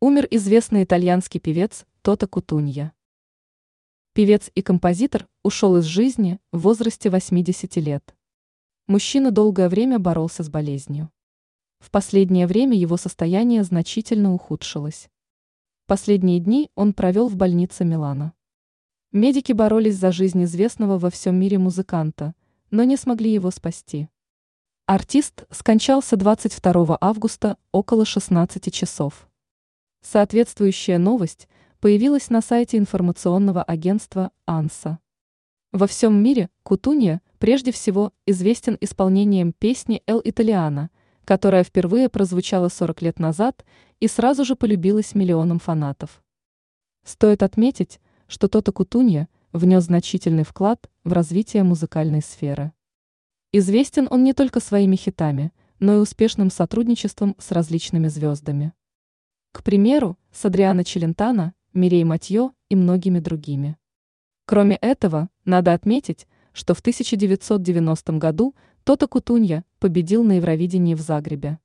Умер известный итальянский певец Тота Кутунья. Певец и композитор ушел из жизни в возрасте 80 лет. Мужчина долгое время боролся с болезнью. В последнее время его состояние значительно ухудшилось. Последние дни он провел в больнице Милана. Медики боролись за жизнь известного во всем мире музыканта, но не смогли его спасти. Артист скончался 22 августа около 16 часов. Соответствующая новость появилась на сайте информационного агентства «Анса». Во всем мире Кутунья прежде всего известен исполнением песни «Эл Италиана», которая впервые прозвучала 40 лет назад и сразу же полюбилась миллионам фанатов. Стоит отметить, что Тота Кутунья внес значительный вклад в развитие музыкальной сферы. Известен он не только своими хитами, но и успешным сотрудничеством с различными звездами. К примеру, с Адриано Челентано, Мирей Матье и многими другими. Кроме этого, надо отметить, что в 1990 году Тота Кутунья победил на Евровидении в Загребе.